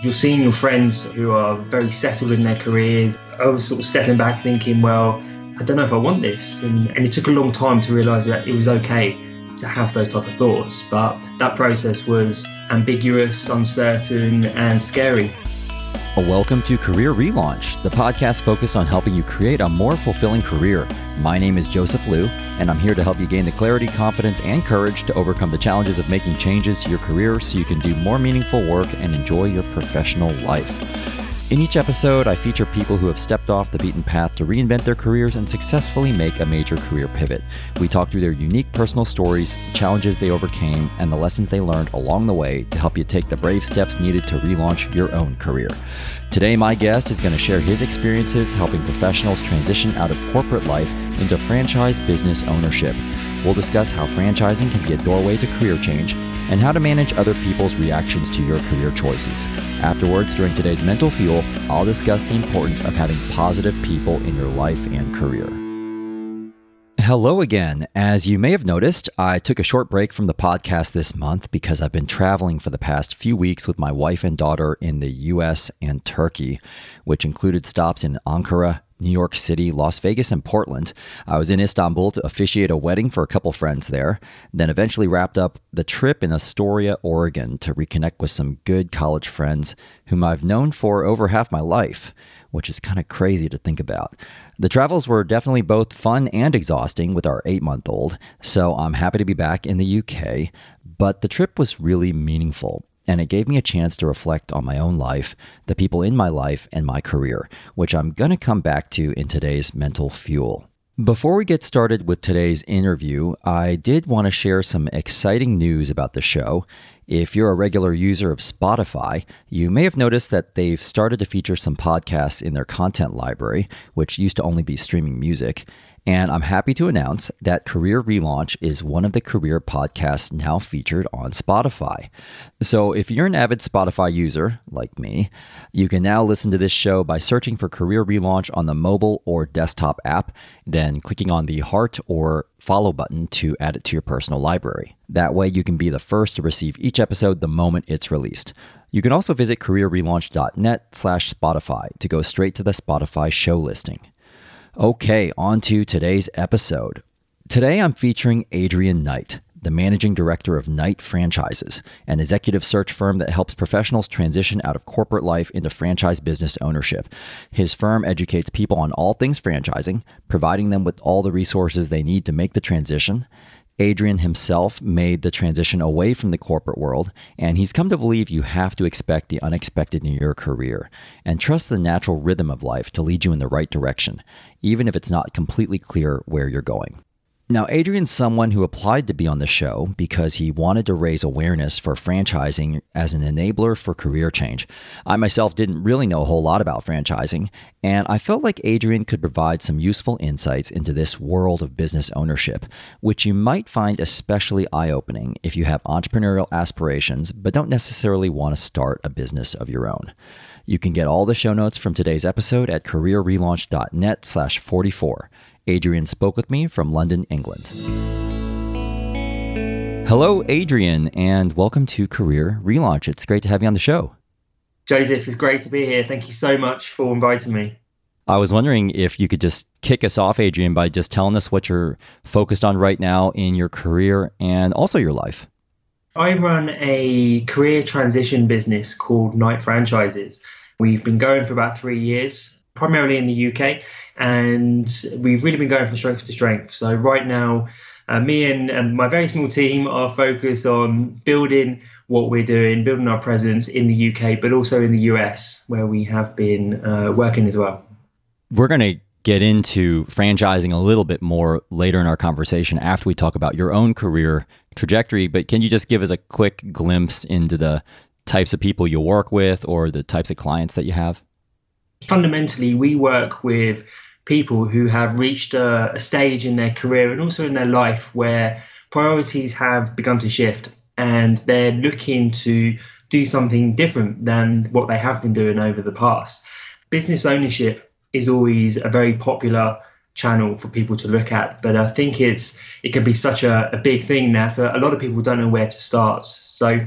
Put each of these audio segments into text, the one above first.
You're seeing your friends who are very settled in their careers. I was sort of stepping back thinking, well, I don't know if I want this. And, and it took a long time to realize that it was okay to have those type of thoughts. But that process was ambiguous, uncertain, and scary. Welcome to Career Relaunch, the podcast focused on helping you create a more fulfilling career. My name is Joseph Liu, and I'm here to help you gain the clarity, confidence, and courage to overcome the challenges of making changes to your career so you can do more meaningful work and enjoy your professional life. In each episode, I feature people who have stepped off the beaten path to reinvent their careers and successfully make a major career pivot. We talk through their unique personal stories, the challenges they overcame, and the lessons they learned along the way to help you take the brave steps needed to relaunch your own career. Today, my guest is going to share his experiences helping professionals transition out of corporate life into franchise business ownership. We'll discuss how franchising can be a doorway to career change and how to manage other people's reactions to your career choices. Afterwards, during today's Mental Fuel, I'll discuss the importance of having positive people in your life and career. Hello again. As you may have noticed, I took a short break from the podcast this month because I've been traveling for the past few weeks with my wife and daughter in the US and Turkey, which included stops in Ankara, New York City, Las Vegas, and Portland. I was in Istanbul to officiate a wedding for a couple friends there, then eventually wrapped up the trip in Astoria, Oregon to reconnect with some good college friends whom I've known for over half my life, which is kind of crazy to think about. The travels were definitely both fun and exhausting with our eight month old, so I'm happy to be back in the UK, but the trip was really meaningful and it gave me a chance to reflect on my own life, the people in my life, and my career, which I'm going to come back to in today's mental fuel. Before we get started with today's interview, I did want to share some exciting news about the show. If you're a regular user of Spotify, you may have noticed that they've started to feature some podcasts in their content library, which used to only be streaming music. And I'm happy to announce that Career Relaunch is one of the career podcasts now featured on Spotify. So if you're an avid Spotify user, like me, you can now listen to this show by searching for Career Relaunch on the mobile or desktop app, then clicking on the heart or follow button to add it to your personal library. That way, you can be the first to receive each episode the moment it's released. You can also visit careerrelaunch.net slash Spotify to go straight to the Spotify show listing. Okay, on to today's episode. Today I'm featuring Adrian Knight, the managing director of Knight Franchises, an executive search firm that helps professionals transition out of corporate life into franchise business ownership. His firm educates people on all things franchising, providing them with all the resources they need to make the transition. Adrian himself made the transition away from the corporate world, and he's come to believe you have to expect the unexpected in your career and trust the natural rhythm of life to lead you in the right direction, even if it's not completely clear where you're going. Now, Adrian's someone who applied to be on the show because he wanted to raise awareness for franchising as an enabler for career change. I myself didn't really know a whole lot about franchising, and I felt like Adrian could provide some useful insights into this world of business ownership, which you might find especially eye opening if you have entrepreneurial aspirations but don't necessarily want to start a business of your own. You can get all the show notes from today's episode at careerrelaunch.net slash 44. Adrian spoke with me from London, England. Hello, Adrian, and welcome to Career Relaunch. It's great to have you on the show. Joseph, it's great to be here. Thank you so much for inviting me. I was wondering if you could just kick us off, Adrian, by just telling us what you're focused on right now in your career and also your life. I run a career transition business called Knight Franchises. We've been going for about three years, primarily in the UK, and we've really been going from strength to strength. So right now, uh, me and, and my very small team are focused on building what we're doing, building our presence in the UK, but also in the US, where we have been uh, working as well. We're going to get into franchising a little bit more later in our conversation after we talk about your own career trajectory. But can you just give us a quick glimpse into the types of people you work with or the types of clients that you have? Fundamentally, we work with people who have reached a, a stage in their career and also in their life where priorities have begun to shift and they're looking to do something different than what they have been doing over the past. Business ownership is always a very popular channel for people to look at, but I think it's it can be such a, a big thing that a, a lot of people don't know where to start. So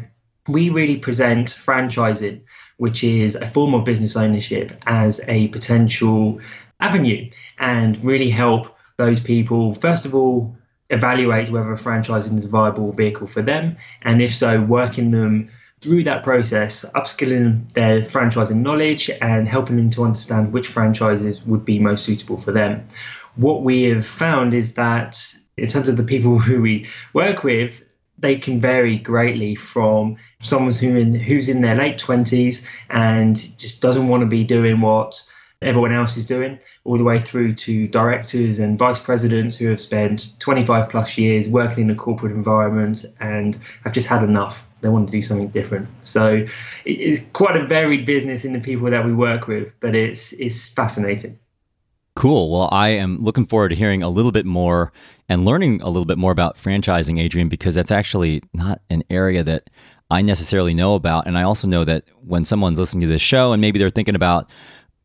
we really present franchising, which is a form of business ownership, as a potential avenue and really help those people, first of all, evaluate whether franchising is a viable vehicle for them, and if so, working them through that process, upskilling their franchising knowledge and helping them to understand which franchises would be most suitable for them. What we have found is that in terms of the people who we work with, they can vary greatly from someone who in, who's in their late 20s and just doesn't want to be doing what everyone else is doing, all the way through to directors and vice presidents who have spent 25 plus years working in a corporate environment and have just had enough. They want to do something different. So it's quite a varied business in the people that we work with, but it's it's fascinating. Cool. Well, I am looking forward to hearing a little bit more and learning a little bit more about franchising, Adrian, because that's actually not an area that I necessarily know about. And I also know that when someone's listening to this show and maybe they're thinking about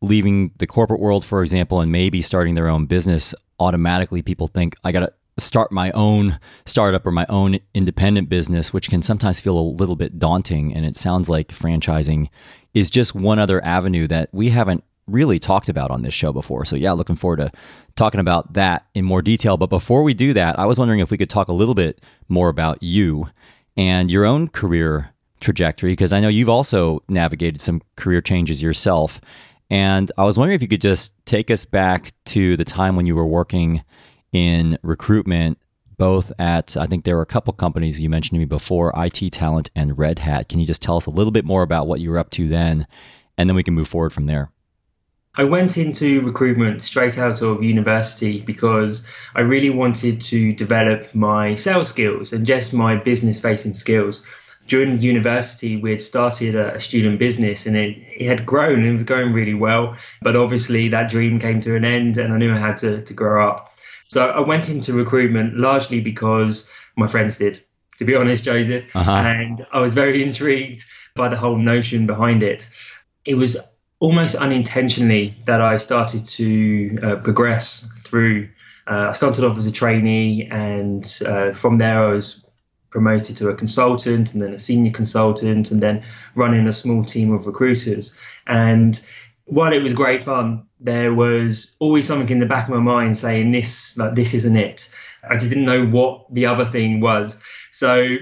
leaving the corporate world, for example, and maybe starting their own business, automatically people think, I got to start my own startup or my own independent business, which can sometimes feel a little bit daunting. And it sounds like franchising is just one other avenue that we haven't really talked about on this show before. So, yeah, looking forward to talking about that in more detail. But before we do that, I was wondering if we could talk a little bit more about you and your own career trajectory, because I know you've also navigated some career changes yourself. And I was wondering if you could just take us back to the time when you were working in recruitment, both at, I think there were a couple companies you mentioned to me before, IT Talent and Red Hat. Can you just tell us a little bit more about what you were up to then? And then we can move forward from there. I went into recruitment straight out of university because I really wanted to develop my sales skills and just my business facing skills during university, we had started a, student business and it, it had grown and it was going really well. But obviously, that dream came to an end and I knew I had to, to grow up. So I went into recruitment largely because my friends did, to be honest, Joseph. Uh-huh. And I was very intrigued by the whole notion behind it. It was almost unintentionally that I started to uh, progress through. Uh, I started off as a trainee, and uh, from there I was promoted to a consultant and then a senior consultant and then running a small team of recruiters. And while it was great fun, there was always something in the back of my mind saying this, like this isn't it. I just didn't know what the other thing was. So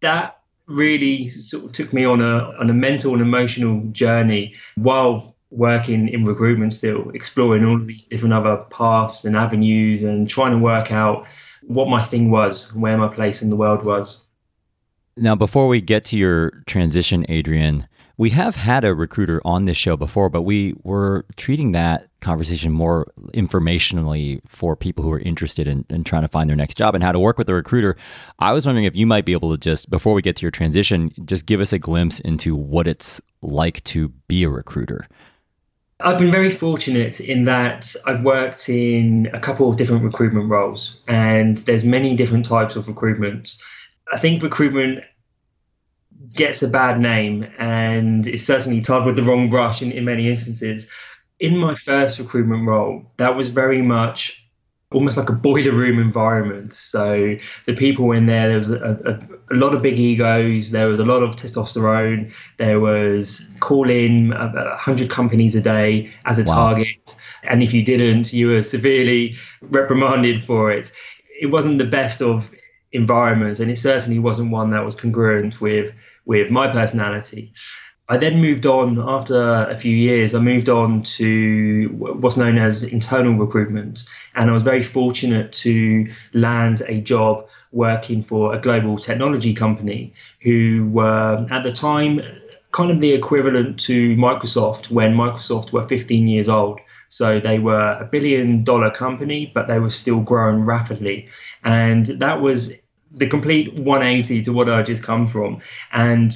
that really sort of took me on a on a mental and emotional journey while working in recruitment still, exploring all of these different other paths and avenues and trying to work out what my thing was, where my place in the world was. Now, before we get to your transition, Adrian, we have had a recruiter on this show before, but we were treating that conversation more informationally for people who are interested in, in, trying to find their next job and how to work with a recruiter. I was wondering if you might be able to just, before we get to your transition, just give us a glimpse into what it's like to be a recruiter. I've been very fortunate in that I've worked in a couple of different recruitment roles, and there's many different types of recruitment. I think recruitment gets a bad name and is certainly tied with the wrong brush in, in many instances. In my first recruitment role, that was very much almost like a boiler room environment. So the people in there, there was a, a, a, lot of big egos. There was a lot of testosterone. There was calling a hundred companies a day as a wow. target, and if you didn't, you were severely reprimanded for it. It wasn't the best of environments, and it certainly wasn't one that was congruent with with my personality. I then moved on after a few years. I moved on to what's known as internal recruitment, and I was very fortunate to land a job working for a global technology company who were at the time kind of the equivalent to Microsoft when Microsoft were 15 years old. So they were a billion dollar company, but they were still growing rapidly. And that was the complete 180 to what I just come from. And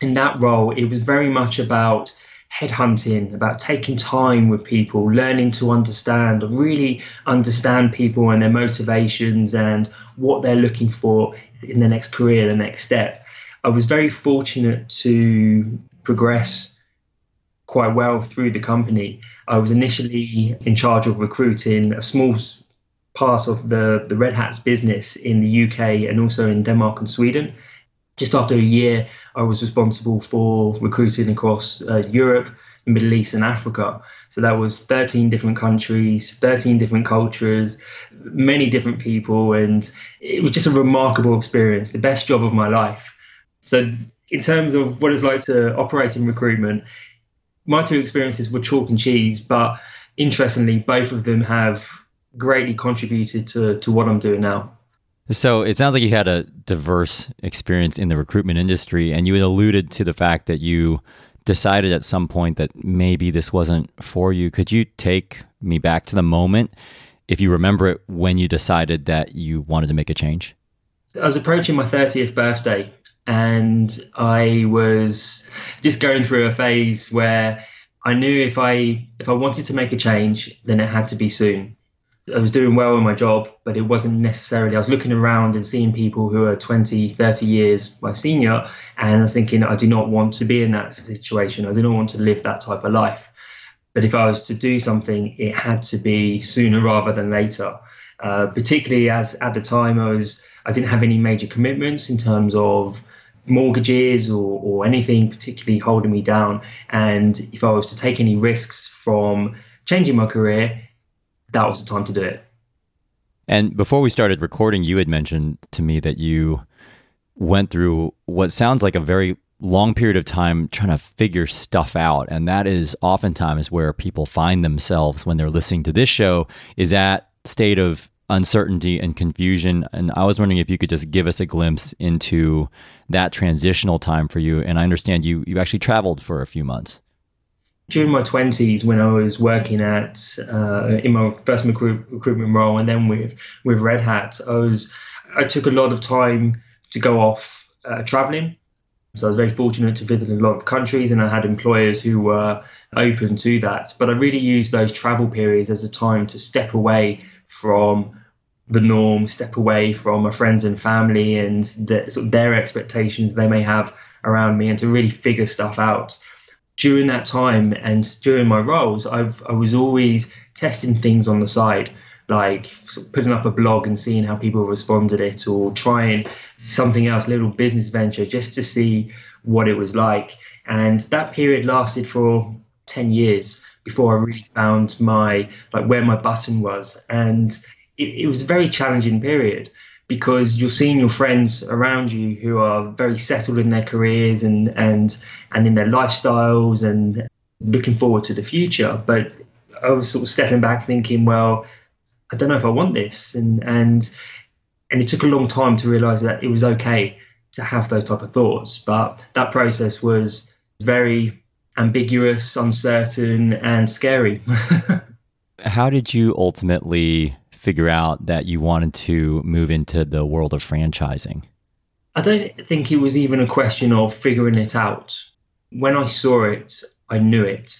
in that role, it was very much about headhunting, about taking time with people, learning to understand, really understand people and their motivations and what they're looking for in the next career, the next step. I was very fortunate to progress quite well through the company. I was initially in charge of recruiting a small part of the, the Red Hats business in the UK and also in Denmark and Sweden. Just after a year, I was responsible for recruiting across uh, Europe, the Middle East, and Africa. So that was 13 different countries, 13 different cultures, many different people, and it was just a remarkable experience, the best job of my life. So, in terms of what it's like to operate in recruitment, my two experiences were chalk and cheese, but interestingly, both of them have greatly contributed to, to what I'm doing now. So it sounds like you had a diverse experience in the recruitment industry, and you alluded to the fact that you decided at some point that maybe this wasn't for you. Could you take me back to the moment, if you remember it, when you decided that you wanted to make a change? I was approaching my 30th birthday, and I was just going through a phase where I knew if I if I wanted to make a change, then it had to be soon. I was doing well in my job, but it wasn't necessarily. I was looking around and seeing people who are 20, 30 years my senior, and I was thinking, I do not want to be in that situation. I do not want to live that type of life. But if I was to do something, it had to be sooner rather than later. Uh, particularly as at the time I was, I didn't have any major commitments in terms of mortgages or, or anything particularly holding me down. And if I was to take any risks from changing my career, that was the time to do it. And before we started recording, you had mentioned to me that you went through what sounds like a very long period of time trying to figure stuff out. And that is oftentimes where people find themselves when they're listening to this show is that state of uncertainty and confusion. And I was wondering if you could just give us a glimpse into that transitional time for you. And I understand you you actually traveled for a few months. During my twenties, when I was working at uh, in my first recruit, recruitment role, and then with with Red Hat, I was I took a lot of time to go off uh, traveling. So I was very fortunate to visit a lot of countries, and I had employers who were open to that. But I really used those travel periods as a time to step away from the norm, step away from my friends and family and the, sort of their expectations they may have around me, and to really figure stuff out. During that time and during my roles, I've I was always testing things on the side, like putting up a blog and seeing how people responded it, or trying something else, little business venture, just to see what it was like. And that period lasted for ten years before I really found my like where my button was. And it, it was a very challenging period because you're seeing your friends around you who are very settled in their careers and and and in their lifestyles and looking forward to the future. But I was sort of stepping back thinking, well, I don't know if I want this and and and it took a long time to realize that it was okay to have those type of thoughts. But that process was very ambiguous, uncertain, and scary. How did you ultimately figure out that you wanted to move into the world of franchising? I don't think it was even a question of figuring it out. When I saw it, I knew it.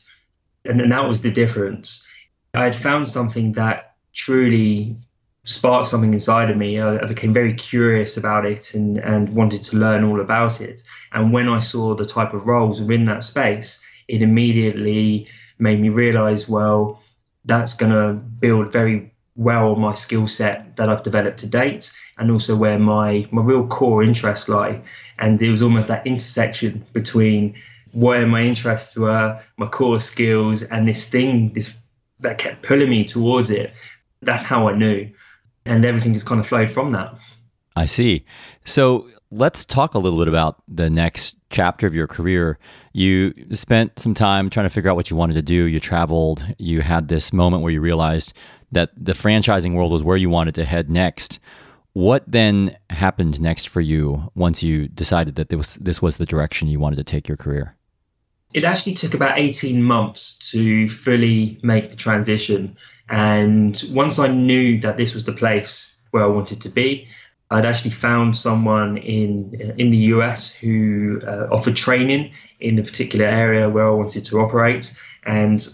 And, and that was the difference. I had found something that truly sparked something inside of me. I, I, became very curious about it and, and wanted to learn all about it. And when I saw the type of roles within that space, it immediately made me realize, well, that's going to build very well my skill set that I've developed to date, and also where my my real core interests lie. And it was almost that intersection between where my interests were, my core skills, and this thing, this that kept pulling me towards it. That's how I knew, and everything just kind of flowed from that. I see. So let's talk a little bit about the next chapter of your career. You spent some time trying to figure out what you wanted to do. You traveled. You had this moment where you realized that the franchising world was where you wanted to head next. What then happened next for you once you decided that this was, this was the direction you wanted to take your career? It actually took about 18 months to fully make the transition. And once I knew that this was the place where I wanted to be, I'd actually found someone in in the US who uh, offered training in the particular area where I wanted to operate, and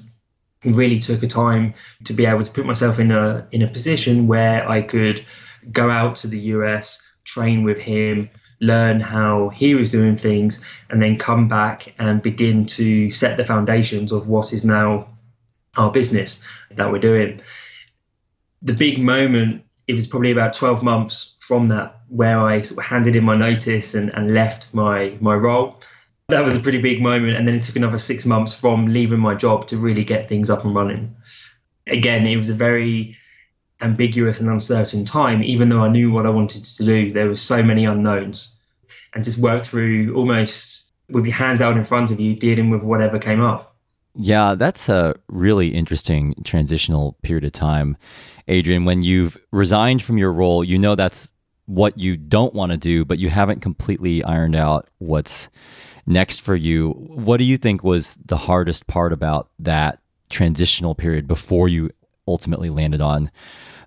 really took a time to be able to put myself in a in a position where I could go out to the US, train with him, learn how he was doing things, and then come back and begin to set the foundations of what is now our business that we're doing. The big moment it was probably about 12 months from that where I sort of handed in my notice and, and left my, my role. That was a pretty big moment. And then it took another six months from leaving my job to really get things up and running. Again, it was a very ambiguous and uncertain time, even though I knew what I wanted to do. There were so many unknowns and just worked through almost with your hands out in front of you, dealing with whatever came up. Yeah, that's a really interesting transitional period of time. Adrian, when you've resigned from your role, you know that's what you don't want to do, but you haven't completely ironed out what's next for you. What do you think was the hardest part about that transitional period before you ultimately landed on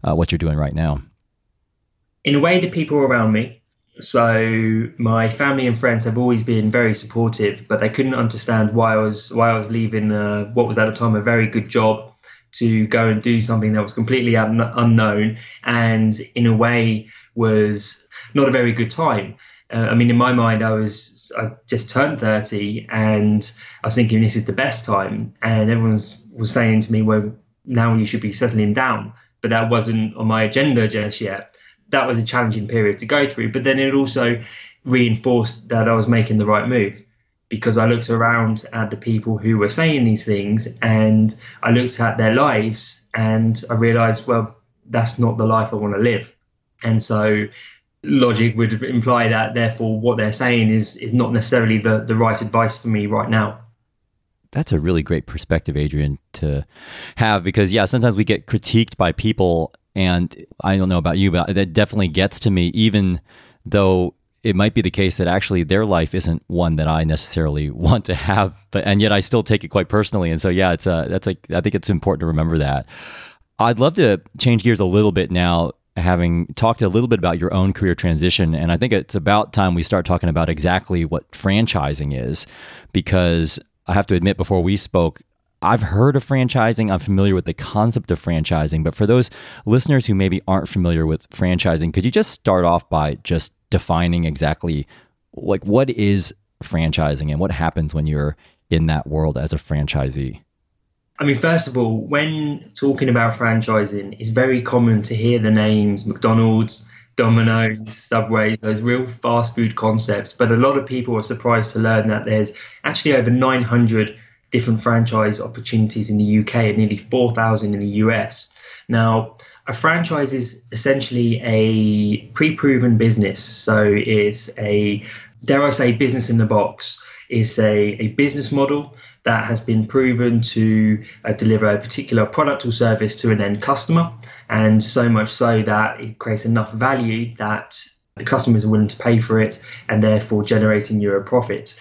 uh, what you're doing right now? In a way, the people around me. So my family and friends have always been very supportive, but they couldn't understand why I was why I was leaving uh, what was at the time a very good job to go and do something that was completely un- unknown and in a way was not a very good time. Uh, I mean, in my mind, I was I just turned thirty, and I was thinking this is the best time, and everyone was saying to me, "Well, now you should be settling down." But that wasn't on my agenda just yet. That was a challenging period to go through, but then it also reinforced that I was making the right move because I looked around at the people who were saying these things and I looked at their lives and I realized, well, that's not the life I want to live. And so logic would imply that therefore what they're saying is is not necessarily the, the right advice for me right now. That's a really great perspective, Adrian, to have because yeah, sometimes we get critiqued by people and I don't know about you, but that definitely gets to me, even though it might be the case that actually their life isn't one that I necessarily want to have, but and yet I still take it quite personally. And so yeah, it's uh that's like I think it's important to remember that. I'd love to change gears a little bit now having talked a little bit about your own career transition. And I think it's about time we start talking about exactly what franchising is, because I have to admit, before we spoke, I've heard of franchising. I'm familiar with the concept of franchising. But for those listeners who maybe aren't familiar with franchising, could you just start off by just defining exactly like what is franchising and what happens when you're in that world as a franchisee? I mean, first of all, when talking about franchising, it's very common to hear the names McDonald's, Domino's, Subways, those real fast food concepts. But a lot of people are surprised to learn that there's actually over 900 different franchise opportunities in the UK and nearly 4,000 in the US. Now, a franchise is essentially a pre proven business. So it's a, dare I say, business in the box. It's a, a business model that has been proven to uh, deliver a particular product or service to an end customer, and so much so that it creates enough value that the customers are willing to pay for it and therefore generating you a profit.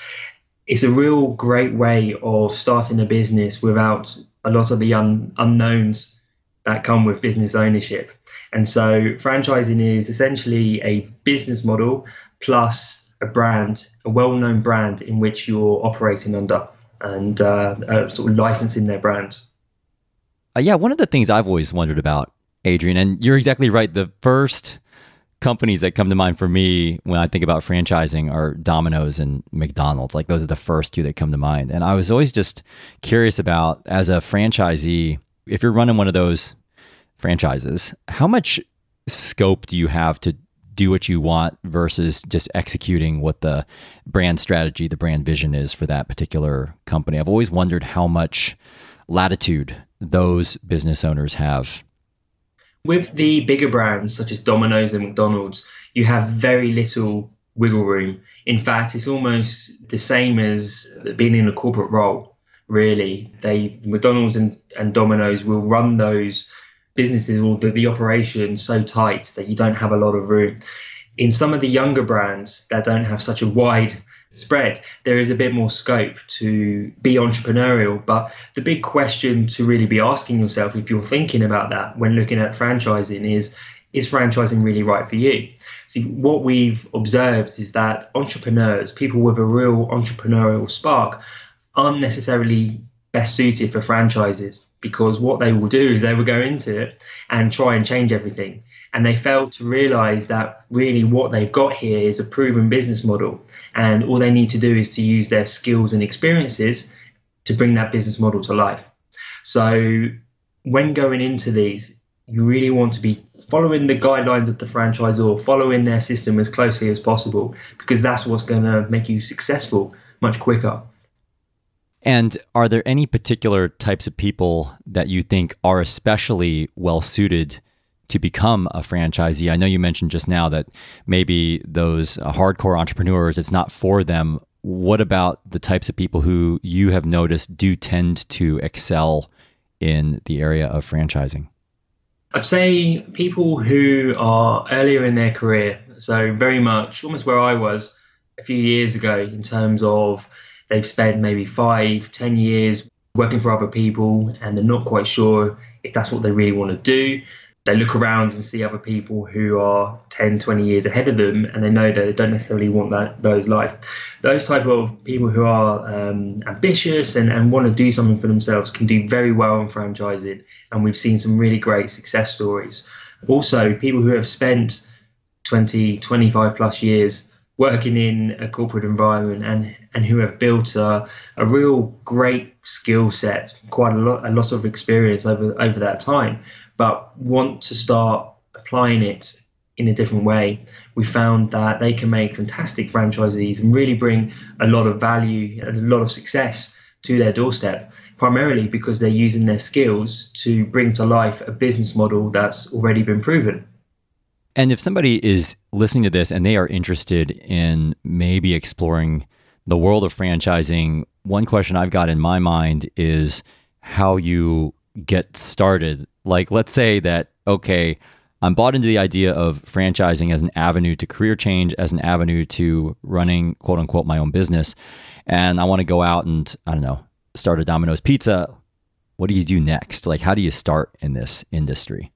It's a real great way of starting a business without a lot of the un- unknowns that come with business ownership. And so franchising is essentially a business model plus a brand, a well known brand in which you're operating under and uh, uh, sort of licensing their brand. Uh, yeah, one of the things I've always wondered about, Adrian, and you're exactly right. The first companies that come to mind for me when I think about franchising are Domino's and McDonald's. Like those are the first two that come to mind. And I was always just curious about, as a franchisee, if you're running one of those franchises, how much scope do you have to do what you want versus just executing what the brand strategy, the brand vision is for that particular company. I've always wondered how much latitude those business owners have. With the bigger brands such as Domino's and McDonald's, you have very little wiggle room. In fact, it's almost the same as being in a corporate role, really. They McDonald's and, and Domino's will run those businesses or the, the operation so tight that you don't have a lot of room. In some of the younger brands that don't have such a wide spread, there is a bit more scope to be entrepreneurial. But the big question to really be asking yourself, if you're thinking about that when looking at franchising, is is franchising really right for you? See, what we've observed is that entrepreneurs, people with a real entrepreneurial spark, aren't necessarily best suited for franchises because what they will do is they will go into it and try and change everything. And they fail to realize that really what they've got here is a proven business model. And all they need to do is to use their skills and experiences to bring that business model to life. So when going into these, you really want to be following the guidelines of the franchisor, following their system as closely as possible, because that's what's going to make you successful much quicker. And are there any particular types of people that you think are especially well suited to become a franchisee? I know you mentioned just now that maybe those uh, hardcore entrepreneurs, it's not for them. What about the types of people who you have noticed do tend to excel in the area of franchising? I'd say people who are earlier in their career, so very much almost where I was a few years ago in terms of they've spent maybe five, ten years working for other people and they're not quite sure if that's what they really want to do. They look around and see other people who are 10, 20 years ahead of them and they know that they don't necessarily want that those life. Those type of people who are um, ambitious and, and want to do something for themselves can do very well in franchising and we've seen some really great success stories. Also, people who have spent 20, 25 plus years working in a corporate environment and and who have built a, a real great skill set, quite a lot a lot of experience over over that time, but want to start applying it in a different way. We found that they can make fantastic franchisees and really bring a lot of value and a lot of success to their doorstep, primarily because they're using their skills to bring to life a business model that's already been proven. And if somebody is listening to this and they are interested in maybe exploring the world of franchising, one question I've got in my mind is how you get started. Like, let's say that, okay, I'm bought into the idea of franchising as an avenue to career change, as an avenue to running quote unquote my own business. And I want to go out and, I don't know, start a Domino's pizza. What do you do next? Like, how do you start in this industry?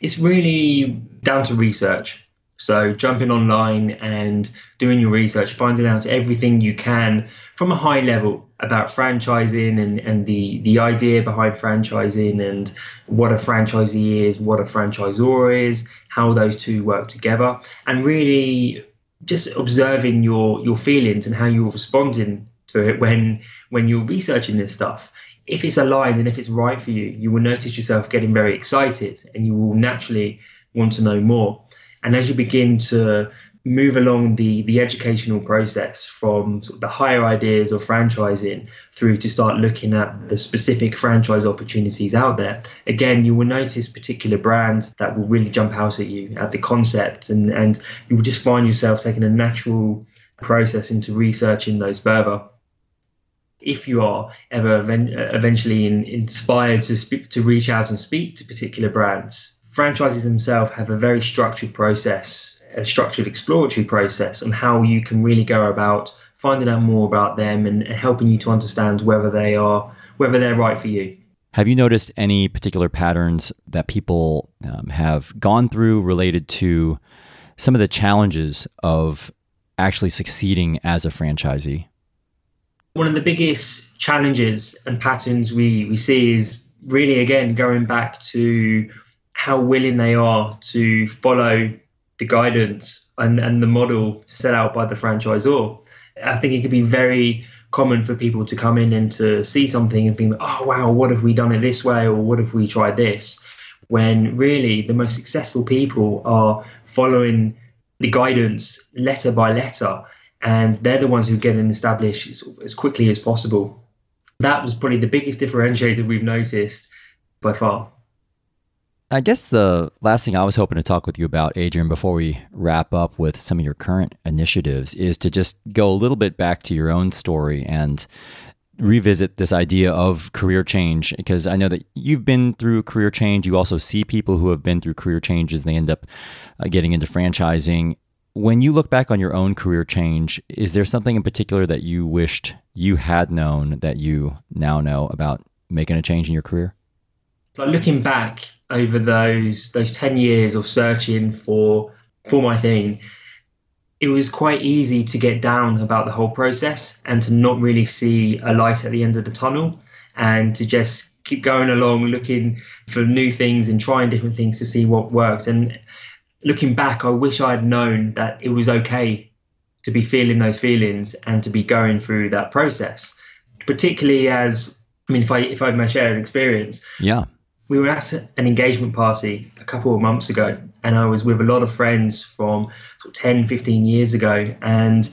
It's really down to research. So jumping online and doing your research, finding out everything you can from a high level about franchising and, and the, the idea behind franchising and what a franchisee is, what a franchisor is, how those two work together, and really just observing your your feelings and how you're responding to it when when you're researching this stuff if it's aligned and if it's right for you, you will notice yourself getting very excited and you will naturally want to know more. And as you begin to move along the, the educational process from sort of the higher ideas of franchising through to start looking at the specific franchise opportunities out there, again, you will notice particular brands that will really jump out at you at the concept and, and you will just find yourself taking a natural process into researching those further if you are ever eventually in, inspired to speak, to reach out and speak to particular brands, franchises themselves have a very structured process, a structured exploratory process on how you can really go about finding out more about them and, and helping you to understand whether they are whether they're right for you. Have you noticed any particular patterns that people um, have gone through related to some of the challenges of actually succeeding as a franchisee? One of the biggest challenges and patterns we, we see is really, again, going back to how willing they are to follow the guidance and, and the model set out by the franchisor. I think it could be very common for people to come in and to see something and think, oh, wow, what if we done it this way or what if we tried this? When really the most successful people are following the guidance letter by letter and they're the ones who get in established as quickly as possible. That was probably the biggest differentiator we've noticed by far. I guess the last thing I was hoping to talk with you about, Adrian, before we wrap up with some of your current initiatives, is to just go a little bit back to your own story and revisit this idea of career change because I know that you've been through career change. You also see people who have been through career changes. They end up uh, getting into franchising. When you look back on your own career change, is there something in particular that you wished you had known that you now know about making a change in your career? Like looking back over those those 10 years of searching for for my thing, it was quite easy to get down about the whole process and to not really see a light at the end of the tunnel and to just keep going along looking for new things and trying different things to see what works and looking back, I wish I had known that it was okay to be feeling those feelings and to be going through that process. Particularly as I mean, if I if I may share an experience, yeah, we were at an engagement party a couple of months ago, and I was with a lot of friends from sort of 10, 15 years ago. And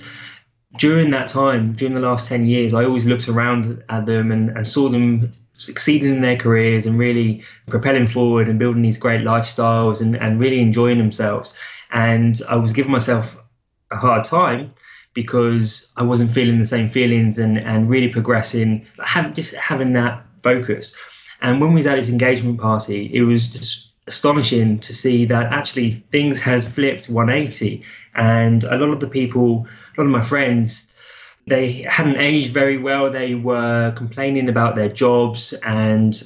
during that time, during the last 10 years, I always looked around at them and, and saw them succeeding in their careers and really propelling forward and building these great lifestyles and, and really enjoying themselves. And I was giving myself a hard time because I wasn't feeling the same feelings and, and really progressing, have, just having that focus. And when we was at this engagement party, it was just astonishing to see that actually things had flipped 180. And a lot of the people, a lot of my friends, they hadn't aged very well. They were complaining about their jobs and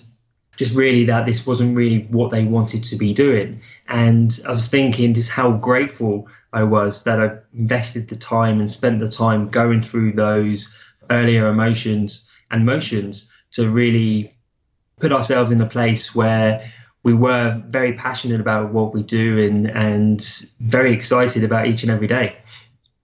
just really that this wasn't really what they wanted to be doing. And I was thinking just how grateful I was that I invested the time and spent the time going through those earlier emotions and motions to really put ourselves in a place where we were very passionate about what we do and and very excited about each and every day.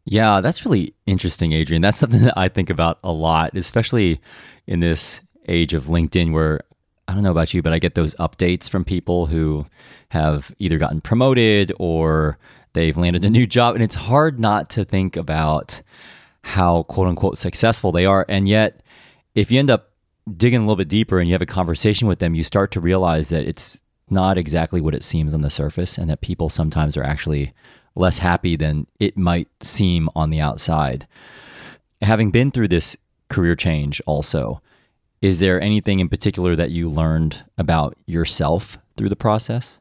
Yeah, that's really interesting, Adrian. That's something that I think about a lot, especially in this age of LinkedIn where I don't know about you, but I get those updates from people who have either gotten promoted or they've landed a new job. And it's hard not to think about how quote unquote successful they are. And yet, if you end up digging a little bit deeper and you have a conversation with them, you start to realize that it's not exactly what it seems on the surface and that people sometimes are actually less happy than it might seem on the outside. Having been through this career change also, is there anything in particular that you learned about yourself through the process?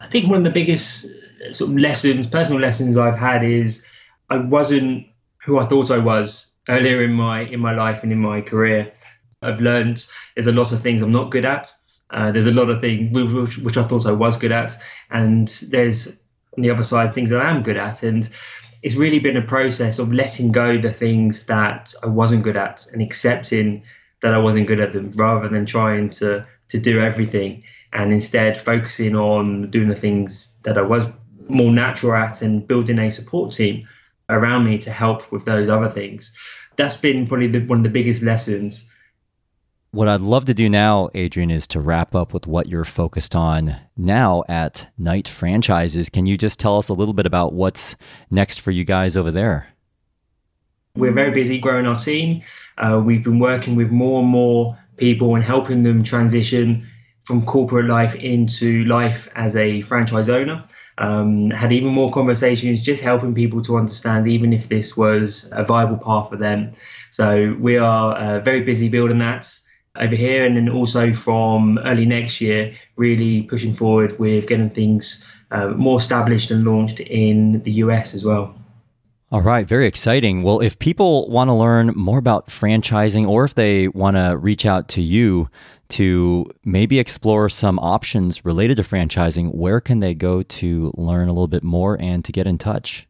I think one of the biggest sort of lessons, personal lessons I've had is I wasn't who I thought I was earlier in my in my life and in my career. I've learned there's a lot of things I'm not good at. Uh, there's a lot of things which, which I thought I was good at, and there's on the other side things that I am good at. And it's really been a process of letting go the things that I wasn't good at and accepting that I wasn't good at them, rather than trying to to do everything and instead focusing on doing the things that I was more natural at and building a support team around me to help with those other things. That's been probably the, one of the biggest lessons what I'd love to do now, Adrian, is to wrap up with what you're focused on now at Knight Franchises. Can you just tell us a little bit about what's next for you guys over there? We're very busy growing our team. Uh, we've been working with more and more people and helping them transition from corporate life into life as a franchise owner. Um, had even more conversations, just helping people to understand, even if this was a viable path for them. So we are uh, very busy building that over here, and then also from early next year, really pushing forward with getting things uh, more established and launched in the US as well. All right, very exciting. Well, if people want to learn more about franchising or if they want to reach out to you to maybe explore some options related to franchising, where can they go to learn a little bit more and to get in touch?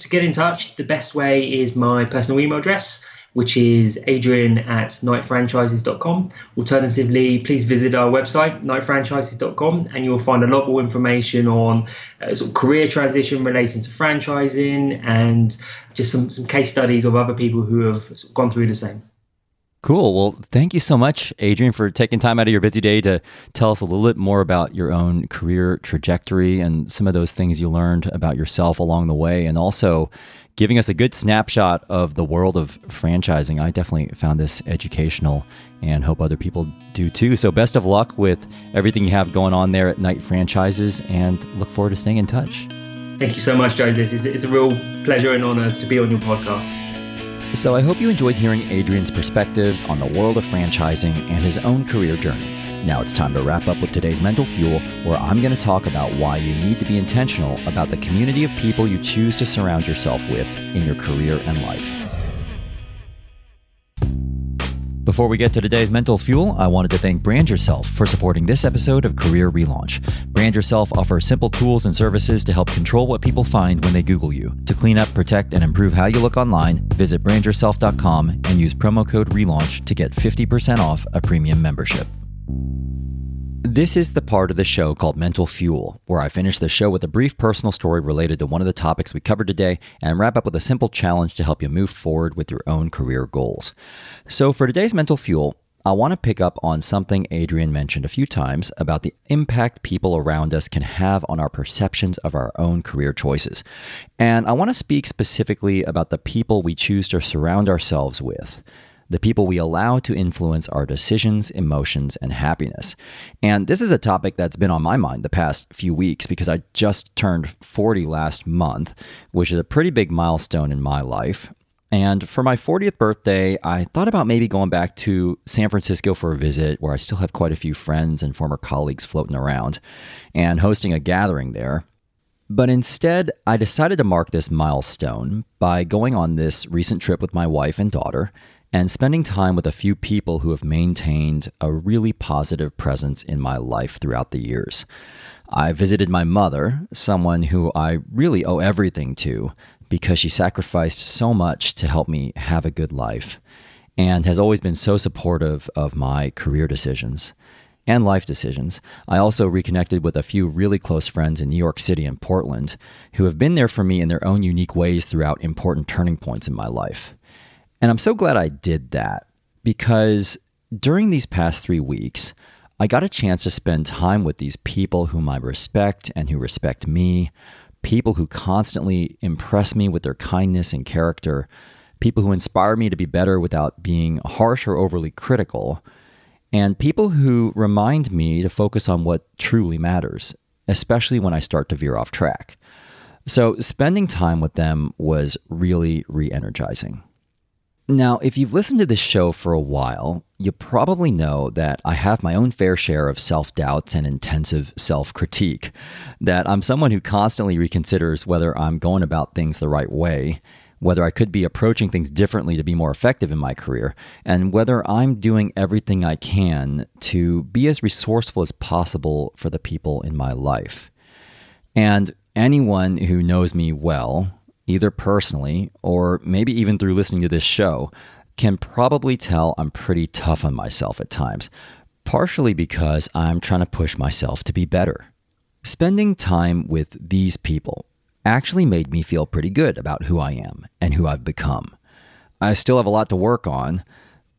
To get in touch, the best way is my personal email address, which is adrian at knightfranchises.com. Alternatively, please visit our website, knightfranchises.com, and you'll find a lot more information on uh, sort of career transition relating to franchising and just some, some case studies of other people who have sort of gone through the same. Cool. Well, thank you so much, Adrian, for taking time out of your busy day to tell us a little bit more about your own career trajectory and some of those things you learned about yourself along the way, and also giving us a good snapshot of the world of franchising. I definitely found this educational and hope other people do too. So, best of luck with everything you have going on there at Knight Franchises, and look forward to staying in touch. Thank you so much, Joseph. It's, it's a real pleasure and honor to be on your podcast. So I hope you enjoyed hearing Adrian's perspectives on the world of franchising and his own career journey. Now it's time to wrap up with today's mental fuel, where I'm going to talk about why you need to be intentional about the community of people you choose to surround yourself with in your career and life. Before we get to today's mental fuel, I wanted to thank Brand Yourself for supporting this episode of Career Relaunch. Brand Yourself offers simple tools and services to help control what people find when they Google you. To clean up, protect, and improve how you look online, visit brandyourself.com and use promo code RELAUNCH to get 50% off a premium membership. This is the part of the show called Mental Fuel, where I finish the show with a brief personal story related to one of the topics we covered today and wrap up with a simple challenge to help you move forward with your own career goals. So, for today's Mental Fuel, I want to pick up on something Adrian mentioned a few times about the impact people around us can have on our perceptions of our own career choices. And I want to speak specifically about the people we choose to surround ourselves with, the people we allow to influence our decisions, emotions, and happiness. And this is a topic that's been on my mind the past few weeks because I just turned 40 last month, which is a pretty big milestone in my life. And for my 40th birthday, I thought about maybe going back to San Francisco for a visit where I still have quite a few friends and former colleagues floating around and hosting a gathering there. But instead, I decided to mark this milestone by going on this recent trip with my wife and daughter and spending time with a few people who have maintained a really positive presence in my life throughout the years. I visited my mother, someone who I really owe everything to, because she sacrificed so much to help me have a good life and has always been so supportive of my career decisions and life decisions. I also reconnected with a few really close friends in New York City and Portland who have been there for me in their own unique ways throughout important turning points in my life. And I'm so glad I did that because during these past three weeks, I got a chance to spend time with these people whom I respect and who respect me, people who constantly impress me with their kindness and character, people who inspire me to be better without being harsh or overly critical, and people who remind me to focus on what truly matters, especially when I start to veer off track. So, spending time with them was really re energizing. Now, if you've listened to this show for a while, you probably know that I have my own fair share of self doubts and intensive self critique, that I'm someone who constantly reconsiders whether I'm going about things the right way, whether I could be approaching things differently to be more effective in my career, and whether I'm doing everything I can to be as resourceful as possible for the people in my life. And anyone who knows me well, either personally or maybe even through listening to this show, can probably tell I'm pretty tough on myself at times, partially because I'm trying to push myself to be better. Spending time with these people actually made me feel pretty good about who I am and who I've become. I still have a lot to work on,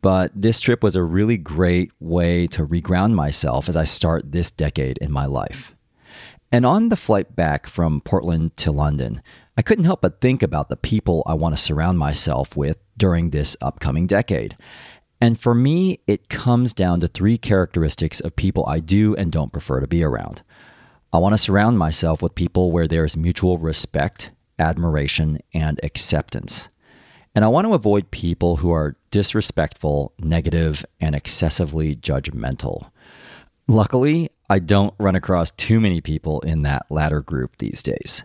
but this trip was a really great way to reground myself as I start this decade in my life. And on the flight back from Portland to London, I couldn't help but think about the people I want to surround myself with during this upcoming decade. And for me, it comes down to three characteristics of people I do and don't prefer to be around. I want to surround myself with people where there's mutual respect, admiration, and acceptance. And I want to avoid people who are disrespectful, negative, and excessively judgmental. Luckily, I don't run across too many people in that latter group these days.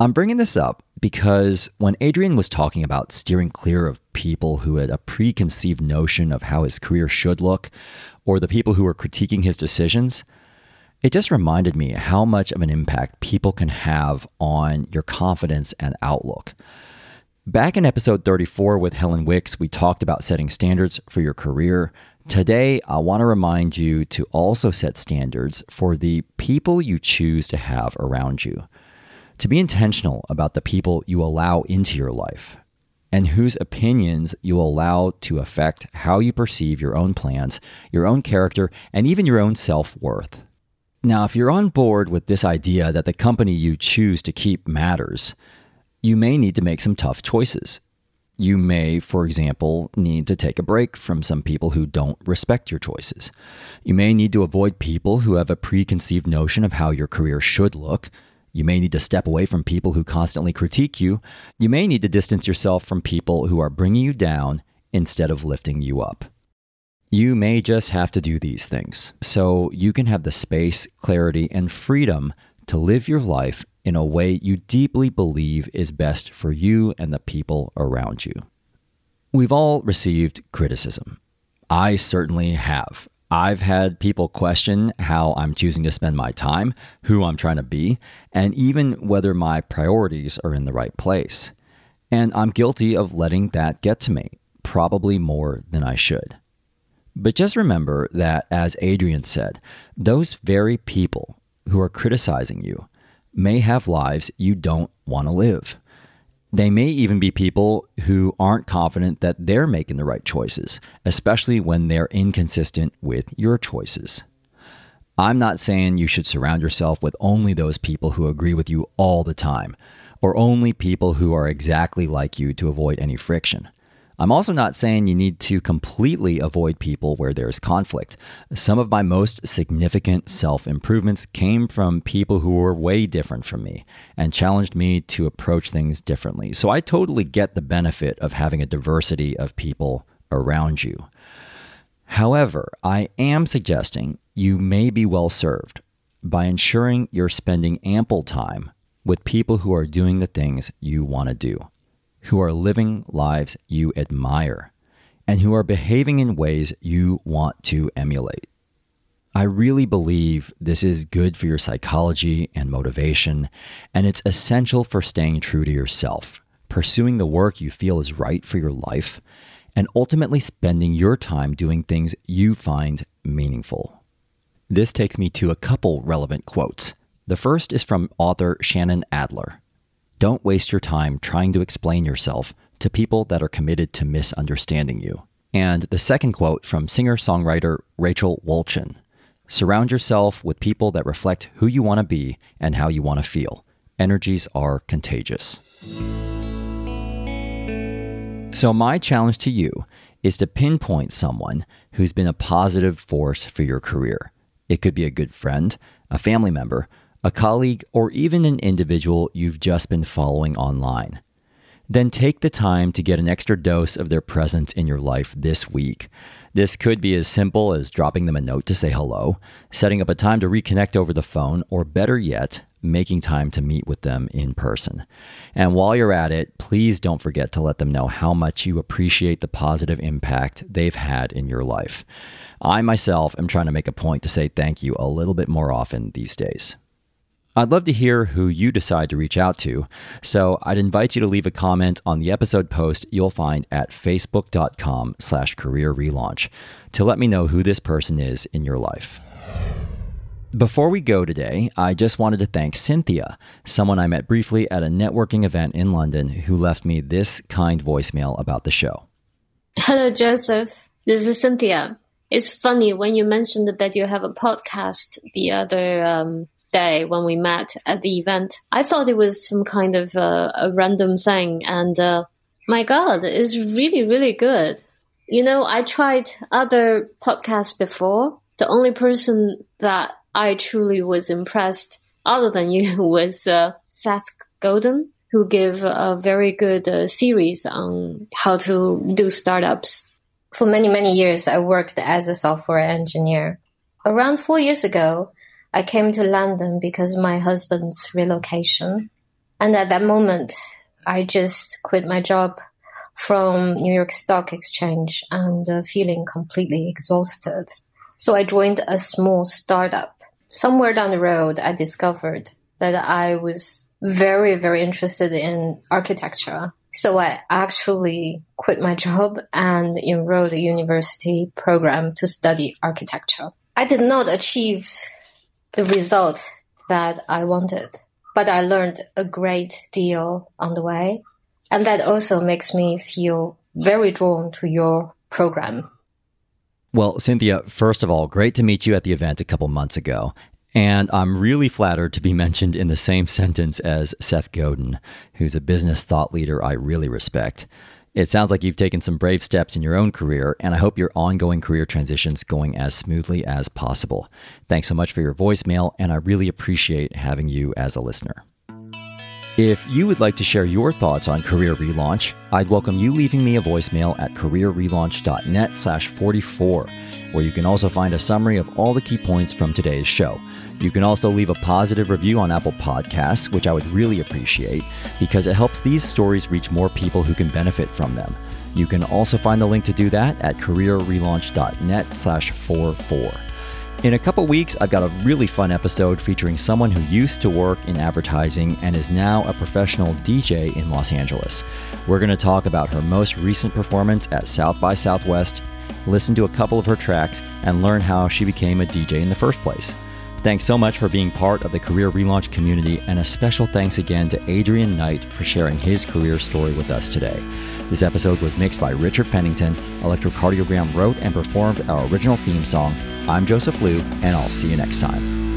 I'm bringing this up because when Adrian was talking about steering clear of people who had a preconceived notion of how his career should look, or the people who were critiquing his decisions, it just reminded me how much of an impact people can have on your confidence and outlook. Back in episode 34 with Helen Wicks, we talked about setting standards for your career. Today, I want to remind you to also set standards for the people you choose to have around you to be intentional about the people you allow into your life and whose opinions you allow to affect how you perceive your own plans, your own character, and even your own self worth. Now, if you're on board with this idea that the company you choose to keep matters, you may need to make some tough choices. You may, for example, need to take a break from some people who don't respect your choices. You may need to avoid people who have a preconceived notion of how your career should look you may need to step away from people who constantly critique you. You may need to distance yourself from people who are bringing you down instead of lifting you up. You may just have to do these things so you can have the space, clarity, and freedom to live your life in a way you deeply believe is best for you and the people around you. We've all received criticism. I certainly have. I've had people question how I'm choosing to spend my time, who I'm trying to be, and even whether my priorities are in the right place. And I'm guilty of letting that get to me, probably more than I should. But just remember that, as Adrian said, those very people who are criticizing you may have lives you don't want to live. They may even be people who aren't confident that they're making the right choices, especially when they're inconsistent with your choices. I'm not saying you should surround yourself with only those people who agree with you all the time, or only people who are exactly like you to avoid any friction. I'm also not saying you need to completely avoid people where there's conflict. Some of my most significant self improvements came from people who were way different from me and challenged me to approach things differently. So I totally get the benefit of having a diversity of people around you. However, I am suggesting you may be well served by ensuring you're spending ample time with people who are doing the things you want to do who are living lives you admire and who are behaving in ways you want to emulate. I really believe this is good for your psychology and motivation, and it's essential for staying true to yourself, pursuing the work you feel is right for your life, and ultimately spending your time doing things you find meaningful. This takes me to a couple relevant quotes. The first is from author Shannon Adler. Don't waste your time trying to explain yourself to people that are committed to misunderstanding you. And the second quote from singer songwriter Rachel Wolchin Surround yourself with people that reflect who you want to be and how you want to feel. Energies are contagious. So, my challenge to you is to pinpoint someone who's been a positive force for your career. It could be a good friend, a family member, a colleague, or even an individual you've just been following online. Then take the time to get an extra dose of their presence in your life this week. This could be as simple as dropping them a note to say hello, setting up a time to reconnect over the phone, or better yet, making time to meet with them in person. And while you're at it, please don't forget to let them know how much you appreciate the positive impact they've had in your life. I myself am trying to make a point to say thank you a little bit more often these days. I'd love to hear who you decide to reach out to, so I'd invite you to leave a comment on the episode post you'll find at facebook.com slash career relaunch to let me know who this person is in your life. Before we go today, I just wanted to thank Cynthia, someone I met briefly at a networking event in London who left me this kind voicemail about the show. Hello, Joseph. This is Cynthia. It's funny when you mentioned that you have a podcast the other um, day when we met at the event. I thought it was some kind of uh, a random thing, and uh, my God, it's really, really good. You know, I tried other podcasts before. The only person that I truly was impressed, other than you, was uh, Seth Godin, who gave a very good uh, series on how to do startups. For many, many years, I worked as a software engineer. Around four years ago, I came to London because of my husband's relocation. And at that moment, I just quit my job from New York Stock Exchange and uh, feeling completely exhausted. So I joined a small startup. Somewhere down the road, I discovered that I was very, very interested in architecture. So I actually quit my job and enrolled a university program to study architecture. I did not achieve the result that I wanted. But I learned a great deal on the way. And that also makes me feel very drawn to your program. Well, Cynthia, first of all, great to meet you at the event a couple months ago. And I'm really flattered to be mentioned in the same sentence as Seth Godin, who's a business thought leader I really respect. It sounds like you've taken some brave steps in your own career, and I hope your ongoing career transition's going as smoothly as possible. Thanks so much for your voicemail, and I really appreciate having you as a listener. If you would like to share your thoughts on Career Relaunch, I'd welcome you leaving me a voicemail at careerrelaunch.net slash 44, where you can also find a summary of all the key points from today's show. You can also leave a positive review on Apple Podcasts, which I would really appreciate because it helps these stories reach more people who can benefit from them. You can also find the link to do that at careerrelaunch.net slash 44. In a couple weeks, I've got a really fun episode featuring someone who used to work in advertising and is now a professional DJ in Los Angeles. We're going to talk about her most recent performance at South by Southwest, listen to a couple of her tracks, and learn how she became a DJ in the first place. Thanks so much for being part of the Career Relaunch community, and a special thanks again to Adrian Knight for sharing his career story with us today. This episode was mixed by Richard Pennington. Electrocardiogram wrote and performed our original theme song. I'm Joseph Liu, and I'll see you next time.